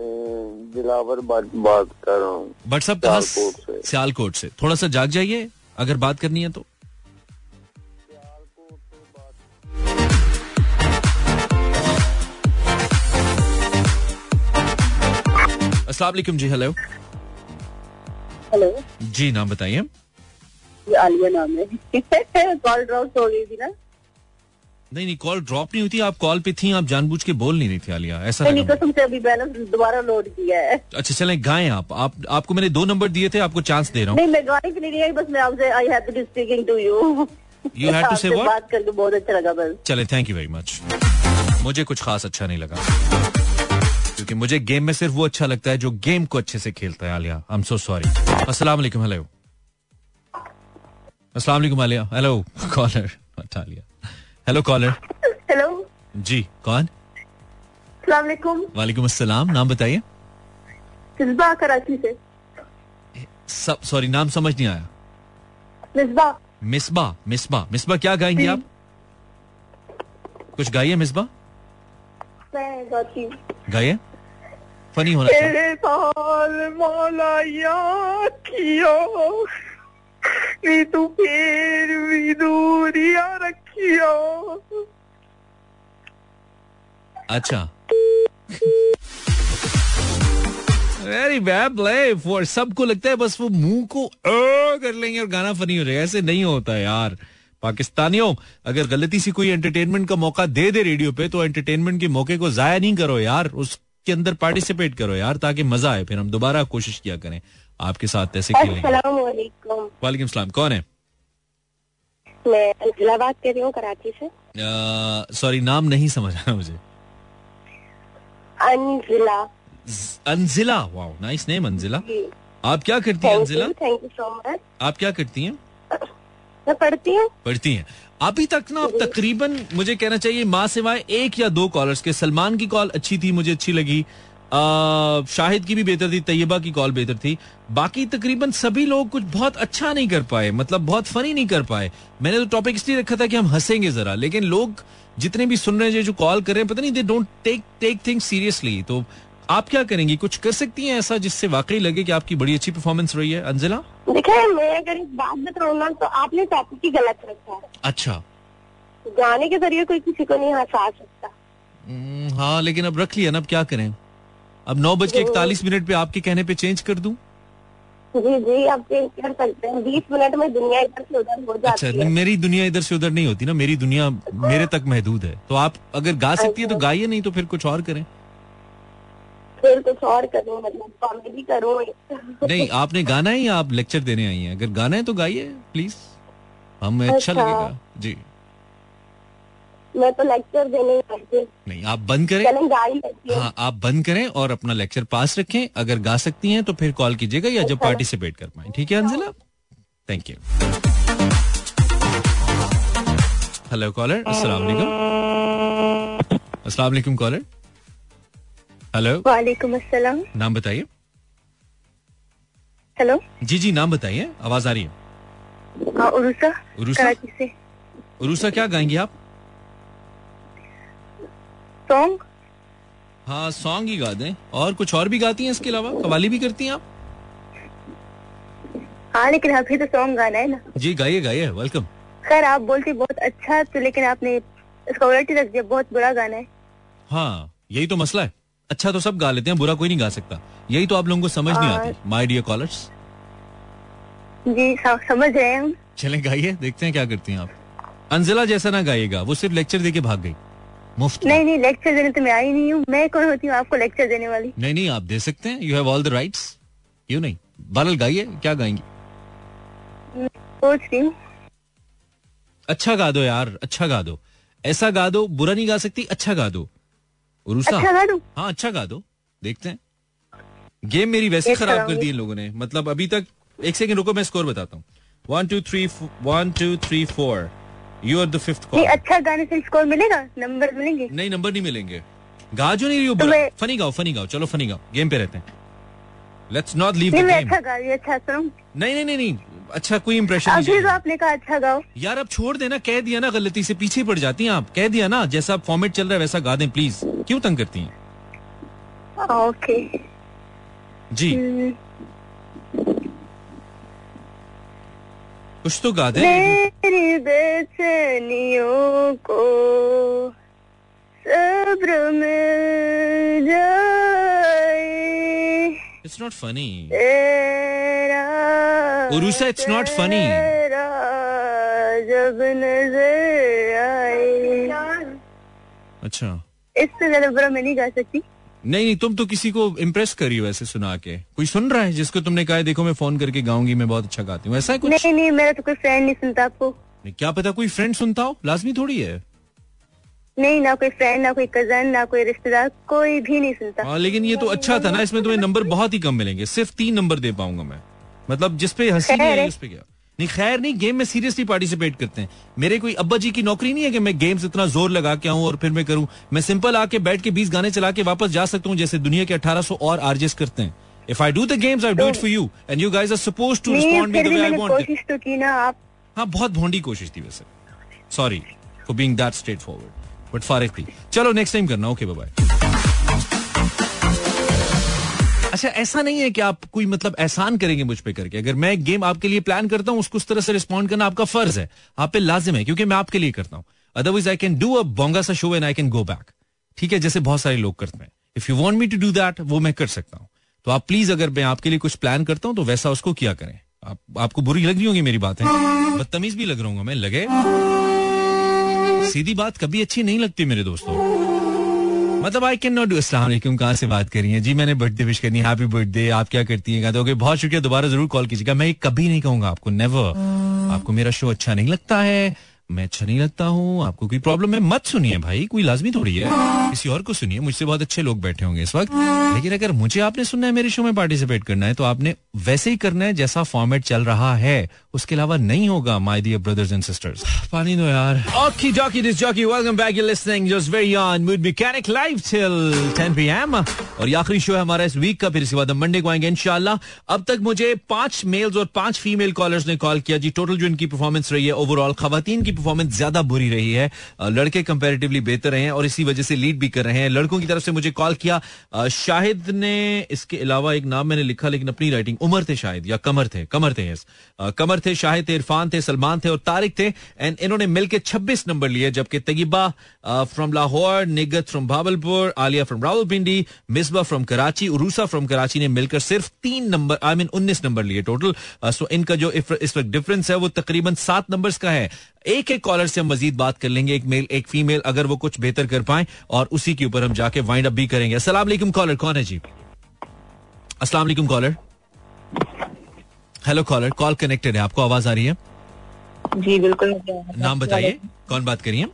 D: दिलावर बात बात कर रहा हूँ।
A: बट सब कहाँ
D: सियालकोट से।
A: थोड़ा सा जाग जाइए अगर बात करनी है तो। अस्सलाम वालेकुम जी हेलो
B: हेलो
A: जी नाम बताइए।
B: आलिया नाम है। कॉल ड्रॉप हो गई थी ना।
A: नहीं नहीं कॉल ड्रॉप नहीं हुई थी आप कॉल पे थी आप जानबूझ के बोल नहीं रही थी आलिया ऐसा
B: मैंने
A: लगा
B: कसम से अभी बैलेंस दोबारा लोड किया है।
A: अच्छा चलें गाएँ आप। आप आपको मैंने दो नंबर दिए थे आपको चांस दे रहा हूँ।
B: नहीं मैं गाने के लिए नहीं बस मैं आपसे I have to speaking to you
A: to say what?
B: बात करके बहुत अच्छा लगा बस।
A: चले थैंक यू वेरी मच मुझे कुछ खास अच्छा नहीं लगा। क्योंकि मुझे गेम में सिर्फ़ वो अच्छा लगता है जो गेम को अच्छे से खेलता है Alia. I am so sorry अस्सलाम वालेकुम हेलो अस्सलाम वालेकुम Alia. Hello caller Alia. Hello caller
B: hello
A: जी कौन?
B: अस्सलाम वालेकुम।
A: अस्सलाम नाम बताइए।
B: मिसबा कराची से।
A: सब सॉरी नाम समझ नहीं आया।
B: मिसबा
A: मिसबा मिसबा मिसबा क्या गाएँगी आप? कुछ गाइए मिसबा। गाइए। फनी होना
B: तेरे पाल मौला किया। नी तू फिर भी दूरिया रखिया
A: अच्छा। वेरी बैड प्ले फॉर सबको लगता है बस वो मुँह को अ कर लेंगे और गाना फनी हो जाएगा। ऐसे नहीं होता है यार। पाकिस्तानियों अगर गलती से कोई एंटरटेनमेंट का मौका दे दे रेडियो पे तो एंटरटेनमेंट के मौके को जाया नहीं करो यार। उसके अंदर पार्टिसिपेट करो यार ताकि मज़ा आए। फिर हम दोबारा कोशिश किया करें। आपके साथ ऐसे खेलेंगे।
B: वालेकुम
A: वालेकुम सलाम। कौन है?
B: मैं बात कर रही हूँ कराची से।
A: सॉरी नाम नहीं समझ आया मुझे।
B: Angela.
A: Angela? Wow nice name Angela. आप क्या करती हैं Angela?
B: Thank you so much
A: आप क्या करती हैं?
B: मैं पढ़ती हूँ।
A: पढ़ती हैं। अभी तक ना आप तकरीबन मुझे कहना चाहिए माँ सिवाय एक या दो कॉलर्स के सलमान की कॉल अच्छी थी मुझे अच्छी लगी। शाहिद की भी बेहतर थी तैयबा की कॉल बेहतर थी। बाकी तकरीबन सभी लोग कुछ बहुत अच्छा नहीं कर पाए मतलब बहुत फनी नहीं कर पाए। मैंने तो टॉपिक इसलिए रखा था कि हम हंसेंगे जरा लेकिन लोग जितने भी सुन रहे हैं जो कॉल कर रहे हैं पता नहीं they don't take take things seriously तो आप क्या करेंगी? कुछ कर सकती हैं ऐसा जिससे वाकई लगे कि आपकी बड़ी अच्छी परफॉर्मेंस रही है? अंजिला?
B: देखिए मैं अगर एक बात बताऊँ तो आपने टॉपिक ही गलत रखा है।
A: अच्छा।
B: गाने के ज़रिए कोई किसी को नहीं हंसा सकता।
A: हम्म, हाँ लेकिन अब रख लिया ना अब क्या करें? अब नौ बज के इकतालीस मिनट पे आपके कहने पे चेंज कर दूँ?
B: जी जी आप चेंज कर सकते हैं। बीस मिनट में दुनिया इधर से उधर हो
A: अच्छा
B: है।
A: मेरी दुनिया इधर से उधर नहीं होती ना। मेरी दुनिया मेरे तक महदूद है। तो आप अगर गा सकती है तो गाइए नहीं तो फिर कुछ और करें।
B: फिर कुछ और करूँ मतलब कॉमेडी करूँ।
A: नहीं आपने गाना है या आप लेक्चर देने आई हैं। अगर गाना है तो गाइए प्लीज़ हमें अच्छा
B: अच्छा।
A: लगेगा। जी।
B: मैं तो लेक्चर देने ही।
A: नहीं आप बंद करें।
B: ही
A: आप बंद करें और अपना लेक्चर पास रखें। अगर गा सकती हैं तो फिर कॉल कीजिएगा या जब पार्टिसिपेट कर पाए। ठीक है Angela thank you hello caller अस्सलाम वालेकुम अस्सलाम वालेकुम कॉलर हेलो
B: वालेकुम अस्सलाम।
A: नाम बताइए।
B: हेलो।
A: जी जी नाम बताइए। आवाज़ आ रही है।
B: हाँ उरुसा।
A: उरुसा?
B: से।
A: उरुसा क्या गाएँगी आप?
B: सॉन्ग
A: हाँ सॉन्ग ही गा दें। और कुछ और भी गाती हैं इसके अलावा? कवाली भी करती हैं आप?
B: हाँ लेकिन अभी तो सॉन्ग गाना है ना।
A: जी गाइए गाइए वेलकम
B: खैर आप बोलते बहुत अच्छा तो लेकिन आपने इसका उलट ही रख दिया बहुत बुरा गाना है।
A: हाँ यही तो मसला है। अच्छा तो सब गा लेते हैं बुरा कोई नहीं गा सकता। यही तो आप लोगों को समझ नहीं आती माय डियर कॉलर्स
B: जी समझ रहे हैं हम।
A: चलें गाइए देखते हैं क्या करती हैं आप। अंजिला जैसा ना गाइएगा वो सिर्फ़ लेक्चर देके भाग गई। मुफ़्त?
B: नहीं नहीं लेक्चर देने तो मैं आई नहीं हूँ। मैं कौन होती हूँ? आपको लेक्चर देने वाली।
A: नहीं नहीं आप दे सकते हैं। You have all the rights क्यों नहीं? बालल गाइए क्या गाएँगी?
B: सोच रही
A: अच्छा गा दो यार अच्छा गा दो। ऐसा गा दो बुरा नहीं गा सकती अच्छा गा दो। उरुसा
B: अच्छा गा दूँ।
A: हाँ अच्छा गा दो। देखते हैं। गेम मेरी वैसे खराब कर दी इन लोगों ने। मतलब अभी तक एक सेकंड रुको मैं स्कोर बताता हूँ। One two three one two three four you are the fifth
B: नहीं
A: कॉल
B: अच्छा गाने से स्कोर मिलेगा? नंबर मिलेंगे?
A: नहीं नंबर नहीं मिलेंगे। गा जो नहीं रही हो
B: तो
A: फनी गाओ फनी गाओ। चलो फनी गाओ। गेम पे रहते हैं। लेट्स नॉट लीव
B: नहीं मैं अच्छा गा रही अच्छा सुनो।
A: नहीं नहीं नहीं नहीं। अच्छा कोई
B: इम्प्रेशन
A: नहीं
B: तो आपने कहा अच्छा गाओ।
A: यार अब छोड़ देना कह दिया ना गलती से पीछे पड़ जाती हैं आप। कह दिया ना जैसा आप फॉर्मेट चल रहा है वैसा गा दें प्लीज़ क्यों तंग करती हैं?
B: ओके
A: जी। कुछ तो गा दें।
B: मेरी बेचैनियों को सब्र मिल जाए।
A: It's not funny Urusa, it's not funny.
B: तेरा जब नज़र आए।
A: अच्छा।
B: इससे ज़्यादा बुरा मैं नहीं गा सकती।
A: नहीं नहीं तुम तो किसी को इम्प्रेस करी हो ऐसे सुना के। कोई सुन रहा है जिसको तुमने कहा है, देखो मैं फ़ोन करके गाऊँगी मैं बहुत अच्छा गाती हूँ। ऐसा है कुछ?
B: नहीं नहीं मेरा तो कोई फ्रेंड नहीं सुनता आपको।
A: क्या पता कोई फ्रेंड सुनता हो? लाजमी थोड़ी है।
B: नहीं ना कोई फ्रेंड ना कोई कज़न ना कोई रिश्तेदार कोई भी नहीं सुनता।
A: हाँ लेकिन ये तो अच्छा था ना इसमें तुम्हें नंबर बहुत ही कम मिलेंगे। सिर्फ़ तीन नंबर दे पाऊँगा मैं। मतलब जिसपे हँसी। उस पे क्या? नहीं खैर नहीं गेम में सीरियसली पार्टिसिपेट करते हैं। मेरे कोई अब्बा जी की नौकरी नहीं है कि मैं गेम्स इतना ज़ोर लगा के आऊँ और फिर मैं करूँ। मैं सिंपल आके बैठ के 20 गाने चला के वापस जा सकता हूँ जैसे दुनिया के 1800 और आरजेस करते हैं। If I do the games I do it for you and you guys are suppose to respond me the way I want
B: कोशिश तो की ना आप
A: हाँ बहुत भोंडी कोशिश थी वैसे। Sorry for being that straightforward but फारिक थी। चलो नेक्स्ट टाइम करना। ओके बाय अच्छा ऐसा नहीं है कि आप कोई मतलब एहसान करेंगे मुझ पे करके। अगर मैं गेम आपके लिए प्लान करता हूँ उसको उस तरह से रिस्पॉन्ड करना आपका फ़र्ज़ है। आप पे लाजिम है क्योंकि मैं आपके लिए करता हूँ। Otherwise I can do a बोंगा सा show and I can go back ठीक है जैसे बहुत सारे लोग करते हैं। If you want me to do that वो मैं कर सकता हूँ। तो आप प्लीज़ अगर मैं आपके लिए कुछ प्लान करता हूँ तो वैसा उसको किया करें। आप, आपको बुरी लग रही होगी मेरी बातें। बदतमीज भी लग रहा हूँ मैं। लगे? सीधी बात कभी अच्छी नहीं लगती मेरे दोस्तों। मतलब आई कैन नॉट डू असला कहाँ से बात करी है? जी, मैंने बर्थडे विश करनी हैप्पी बर्थडे आप क्या करती हैं? कहते बहुत शुक्रिया, दोबारा ज़रूर कॉल कीजिएगा। मैं कभी नहीं कहूँगा आपको नेवर आपको मेरा शो अच्छा नहीं लगता है। मैं अच्छा नहीं लगता हूँ आपको कोई प्रॉब्लम है? मत सुनिए भाई कोई लाजमी थोड़ी है। किसी और को सुनिए मुझसे बहुत अच्छे लोग बैठे होंगे इस वक्त। लेकिन अगर मुझे आपने सुनना है मेरे शो में पार्टिसिपेट करना है तो आपने वैसे ही करना है जैसा फॉर्मेट चल रहा है। उसके अलावा नहीं होगा my dear brothers and sisters पानी दो यार। Okay dokey this jockey welcome back you listening just very on mood mechanic live till 10 PM और ये आखिरी शो है हमारा इस वीक का फिर इसके बाद हम मंडे को आएँगे इंशाल्लाह। अब तक मुझे पाँच मेल्स और पाँच फीमेल कॉलर्स ने कॉल किया। जी टोटल जो इनकी परफॉर्मेंस रही है ओवरऑल खवतान की परफॉर्मेंस ज़्यादा बुरी रही है। लड़के कंपेरेटिवली बेहतर रहे हैं और इसी वजह से लीड भी कर रहे हैं। लड़कों की तरफ़ से मुझे कॉल किया। शाहिद ने इसके अलावा एक नाम मैंने लिखा, लेकिन अपनी राइटिंग उमर थे शायद या कमर थे कमर थे. कमर थे, शाहिद थे, इरफान थे, सलमान थे और तारिक थे। एंड इन्होंने मिलकर 26 नंबर लिए, जबकि Tagiba from Lahore, Nighat from Bahawalpur Alia from Rawalpindi, Misbah from Karachi, Urusa from Karachi ने मिलकर सिर्फ़ तीन नंबर आई मीन उन्नीस नंबर लिए टोटल सो इनका जो इस वक्त डिफरेंस है, वो तकरीबन सात नंबर्स का है। एक एक कॉलर से हम मजीद बात कर लेंगे एक मेल एक फीमेल अगर वो कुछ बेहतर कर पाए और उसी के ऊपर हम जाके वाइंड अप भी करेंगे। वालेकुम कॉलर कौन है जी? वालेकुम caller hello caller call connected है आपको आवाज़ आ रही है?
E: जी बिल्कुल
A: नाम बताइए कौन बात करिए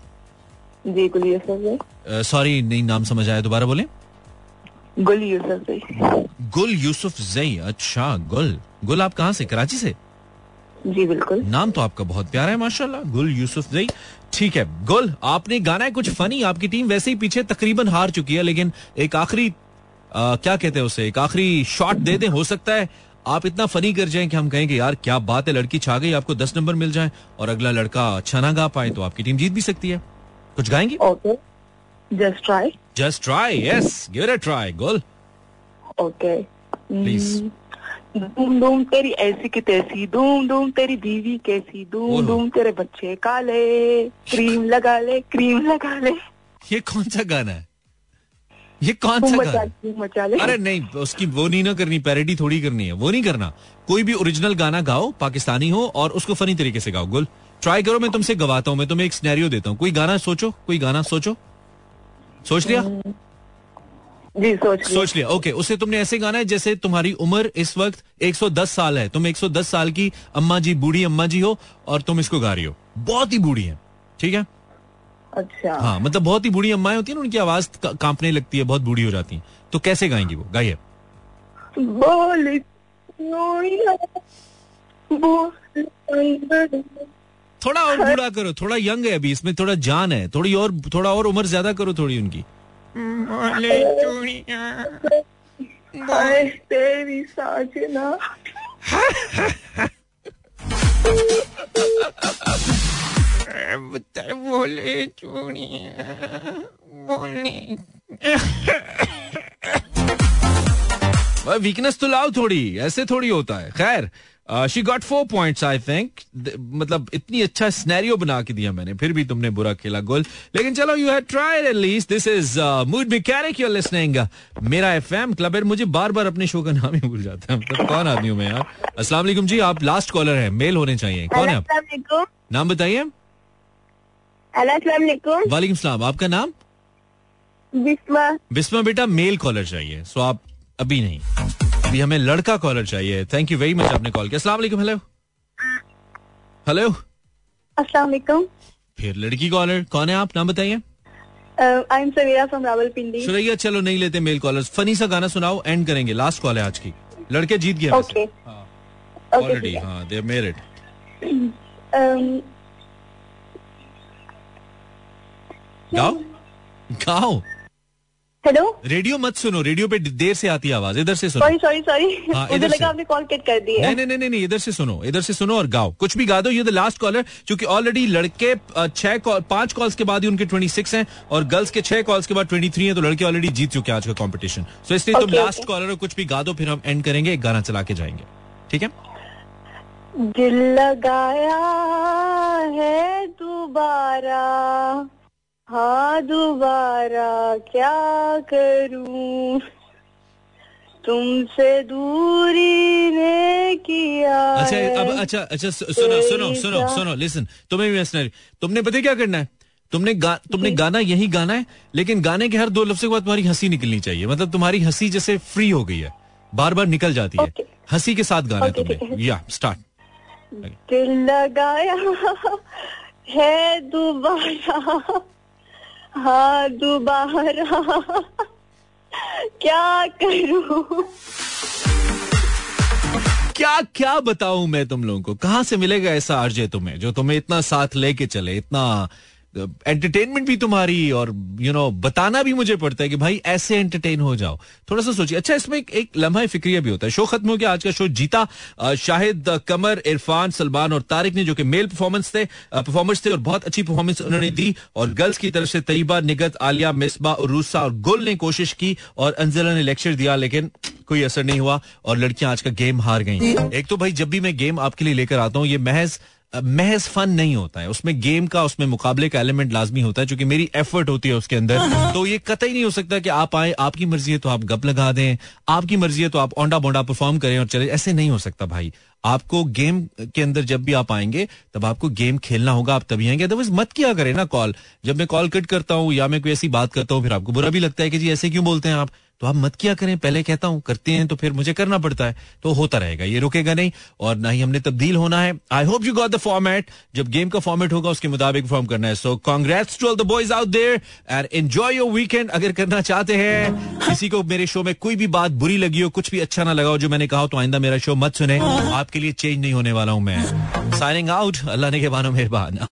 E: जी गुल यूसुफ भाई
A: सॉरी नहीं नाम समझ आया दोबारा बोले।
E: गुल यूसुफ
A: गुल यूसुफ जई अच्छा गुल। गुल आप कहाँ से कराची से?
E: जी बिल्कुल।
A: नाम तो आपका बहुत प्यारा है माशाल्लाह। गुल यूसुफ जई ठीक है गुल आपने गाना है कुछ फनी आपकी टीम वैसे ही पीछे तकरीबन हार चुकी है लेकिन एक आखिरी क्या कहते हैं उसे एक आखिरी शॉट दे दें हो सकता है आप इतना फनी कर जाएँ कि हम कहें कि यार क्या बात है लड़की छा गई आपको दस नंबर मिल जाए और अगला लड़का अच्छा ना गा पाए तो आपकी टीम जीत भी सकती है। कुछ गाएँगी?
E: Okay. Just try
A: just try yes give it a try Gul.
E: Okay.
A: Please.
E: धूम धूम तेरी ऐसी की तैसी धूम धूम तेरी बीवी कैसी। धूम धूम तेरे बच्चे काले क्रीम लगा ले क्रीम लगा ले।
A: ये कौन सा गाना है? ये कौन सा
E: मचा
A: गाना अरे नहीं उसकी वो नहीं ना करनी पैरोडी थोड़ी करनी है वो नहीं करना। कोई भी ओरिजिनल गाना गाओ पाकिस्तानी हो और उसको फनी तरीके से गाओ गुल। ट्राई करो मैं तुमसे गवाता हूँ मैं तुम्हें एक स्नैरियो देता हूँ। कोई गाना सोचो कोई गाना सोचो। सोच लिया?
E: जी सोच लिया
A: सोच लिया। ओके उसे तुमने ऐसे गाना है जैसे तुम्हारी उम्र इस वक्त 110 साल है। तुम 110 साल की अम्मा जी बूढ़ी अम्मा जी हो और तुम इसको गा रही हो। बहुत ही बूढ़ी है। ठीक है?
E: अच्छा।
A: हाँ मतलब बहुत ही बूढ़ी अम्माएँ होती है ना उनकी आवाज़ का- कांपने लगती है बहुत बूढ़ी हो जाती है। तो कैसे गाएँगी वो? गाइए। थोड़ा और बूढ़ा करो थोड़ा यंग है अभी इसमें थोड़ा जान है थोड़ी और थोड़ा और उम्र ज़्यादा करो थोड़ी उनकी।
E: हाय तेरी साजना
F: बोले चूड़िया बोले
A: वीकनेस तो लाओ थोड़ी ऐसे थोड़ी होता है। खैर she got four points I think मतलब इतनी अच्छा स्नैरियो बना के दिया मैंने फिर भी तुमने बुरा खेला गोल लेकिन चलो you had tried at least this is mood mechanic you listening मेरा एफएम क्लब मुझे बार बार अपने शो का नाम ही भूल जाता है। मतलब कौन आदमी हूँ मैं यार? अस्सलाम वालेकुम जी आप लास्ट कॉलर हैं मेल होने चाहिए। कौन है आप? नाम बताइए।
B: वालेकुम
A: सलाम आपका नाम?
B: बिस्मा।
A: बिस्मा बेटा मेल कॉलर चाहिए सो आप अभी नहीं। अभी हमें लड़का कॉलर चाहिए। थैंक यू वेरी मच आपने कॉल किया। अस्सलाम वालेकुम हेलो हेलो
B: अस्सलाम
A: फिर लड़की कॉलर कौन है आप? नाम बताइए।
B: I am from Rawalpindi
A: Suraiya चलो नहीं लेते मेल कॉलर्स फनी सा गाना सुनाओ एंड करेंगे। लास्ट कॉल है आज की। लड़के जीत गए
B: ओके ओके
A: ऑलरेडी हाँ। दे मेड इट गाओ। गाओ।
B: हेलो
A: रेडियो मत सुनो रेडियो पे देर से आती आवाज़ इधर से सुनो।
B: सॉरी सॉरी सॉरी
A: हाँ,
B: मुझे। लगा आपने कॉल कट कर दी। है
A: नहीं नहीं नहीं इधर से सुनो इधर से सुनो और गाओ। कुछ भी गा दो ये द लास्ट कॉलर क्योंकि ऑलरेडी लड़के छह कॉल पाँच कॉल्स के बाद ही उनके 26 हैं और गर्ल्स के छह कॉल्स के बाद 23 हैं तो लड़के ऑलरेडी जीत चुके हैं आज का कंपटीशन सो इसलिए तुम लास्ट कॉलर हो कुछ भी गा दो फिर हम एंड करेंगे एक गाना चला के जाएँगे। ठीक है?
B: दिल लगाया है दोबारा। हाँ दोबारा क्या करूँ? तुमसे दूरी ने किया
A: अच्छा। अब अच्छा अच्छा सुनो सुनो सुनो सुनो लिसन तुम्हें भी मैं तुमने पता क्या करना है? तुमने गा, तुमने गाना यही गाना है लेकिन गाने के हर दो लफ्जों के बाद तुम्हारी हँसी निकलनी चाहिए। मतलब तुम्हारी हँसी जैसे फ्री हो गई है। बार बार निकल जाती है। हँसी के साथ गाना है
B: Okay,
A: तुम्हें। या स्टार्ट
B: दिल लगाया है दोबारा। हाँ दोबारा। क्या करूँ?
A: क्या क्या बताऊँ मैं तुम लोगों को? कहाँ से मिलेगा ऐसा आरजे तुम्हें, जो तुम्हें इतना साथ लेके चले, इतना एंटरटेनमेंट भी तुम्हारी और यू you नो know, बताना भी मुझे पड़ता है कि भाई ऐसे एंटरटेन हो जाओ। थोड़ा सा सोचिए। अच्छा इसमें एक, एक लम्हा फिक्रिया भी होता है। शो खत्म हो गया आज का शो जीता शाहिद कमर इरफान सलमान और तारिक ने जो कि मेल परफॉर्मेंस थे परफॉर्मेंस थे और बहुत अच्छी परफॉर्मेंस उन्होंने दी। और गर्ल्स की तरफ़ से तयबा निगत आलिया मिसबा और रूसा और गुल ने कोशिश की और अंजला ने लेक्चर दिया लेकिन कोई असर नहीं हुआ और लड़कियाँ आज का गेम हार गई। एक तो भाई जब भी मैं गेम आपके लिए लेकर आता हूँ ये महज महज फन नहीं होता है। उसमें गेम का उसमें मुकाबले का एलिमेंट लाजमी होता है क्योंकि मेरी एफर्ट होती है उसके अंदर। तो ये कतई नहीं हो सकता कि आप आए आपकी मर्ज़ी है तो आप गप लगा दें। आपकी मर्ज़ी है तो आप ओंडा बोंडा परफॉर्म करें और चले। ऐसे नहीं हो सकता भाई। आपको गेम के अंदर जब भी आप आएँगे तब आपको गेम खेलना होगा आप तभी आएँगे। अदरवाइज़ मत किया करें ना कॉल जब मैं कॉल कट करता हूँ या मैं कोई ऐसी बात करता हूँ फिर आपको बुरा भी लगता है कि जी ऐसे क्यों बोलते हैं आप? तो आप मत किया करें। पहले कहता हूँ, करते हैं तो फिर मुझे करना पड़ता है। तो होता रहेगा, ये रुकेगा नहीं और ना ही हमने तब्दील होना है। I hope you got the format जब गेम का फॉर्मेट होगा, उसके मुताबिक फॉर्म करना है। So congrats to all the boys out there and enjoy your weekend अगर करना चाहते हैं, किसी को मेरे शो में कोई भी बात बुरी लगी हो, कुछ भी अच्छा ना लगा हो, जो मैंने कहा तो आइंदा मेरा शो मत सुने। आपके लिए चेंज नहीं होने वाला हूँ मैं। साइनिंग आउट अल्लाह ने के बानो मेहरबान।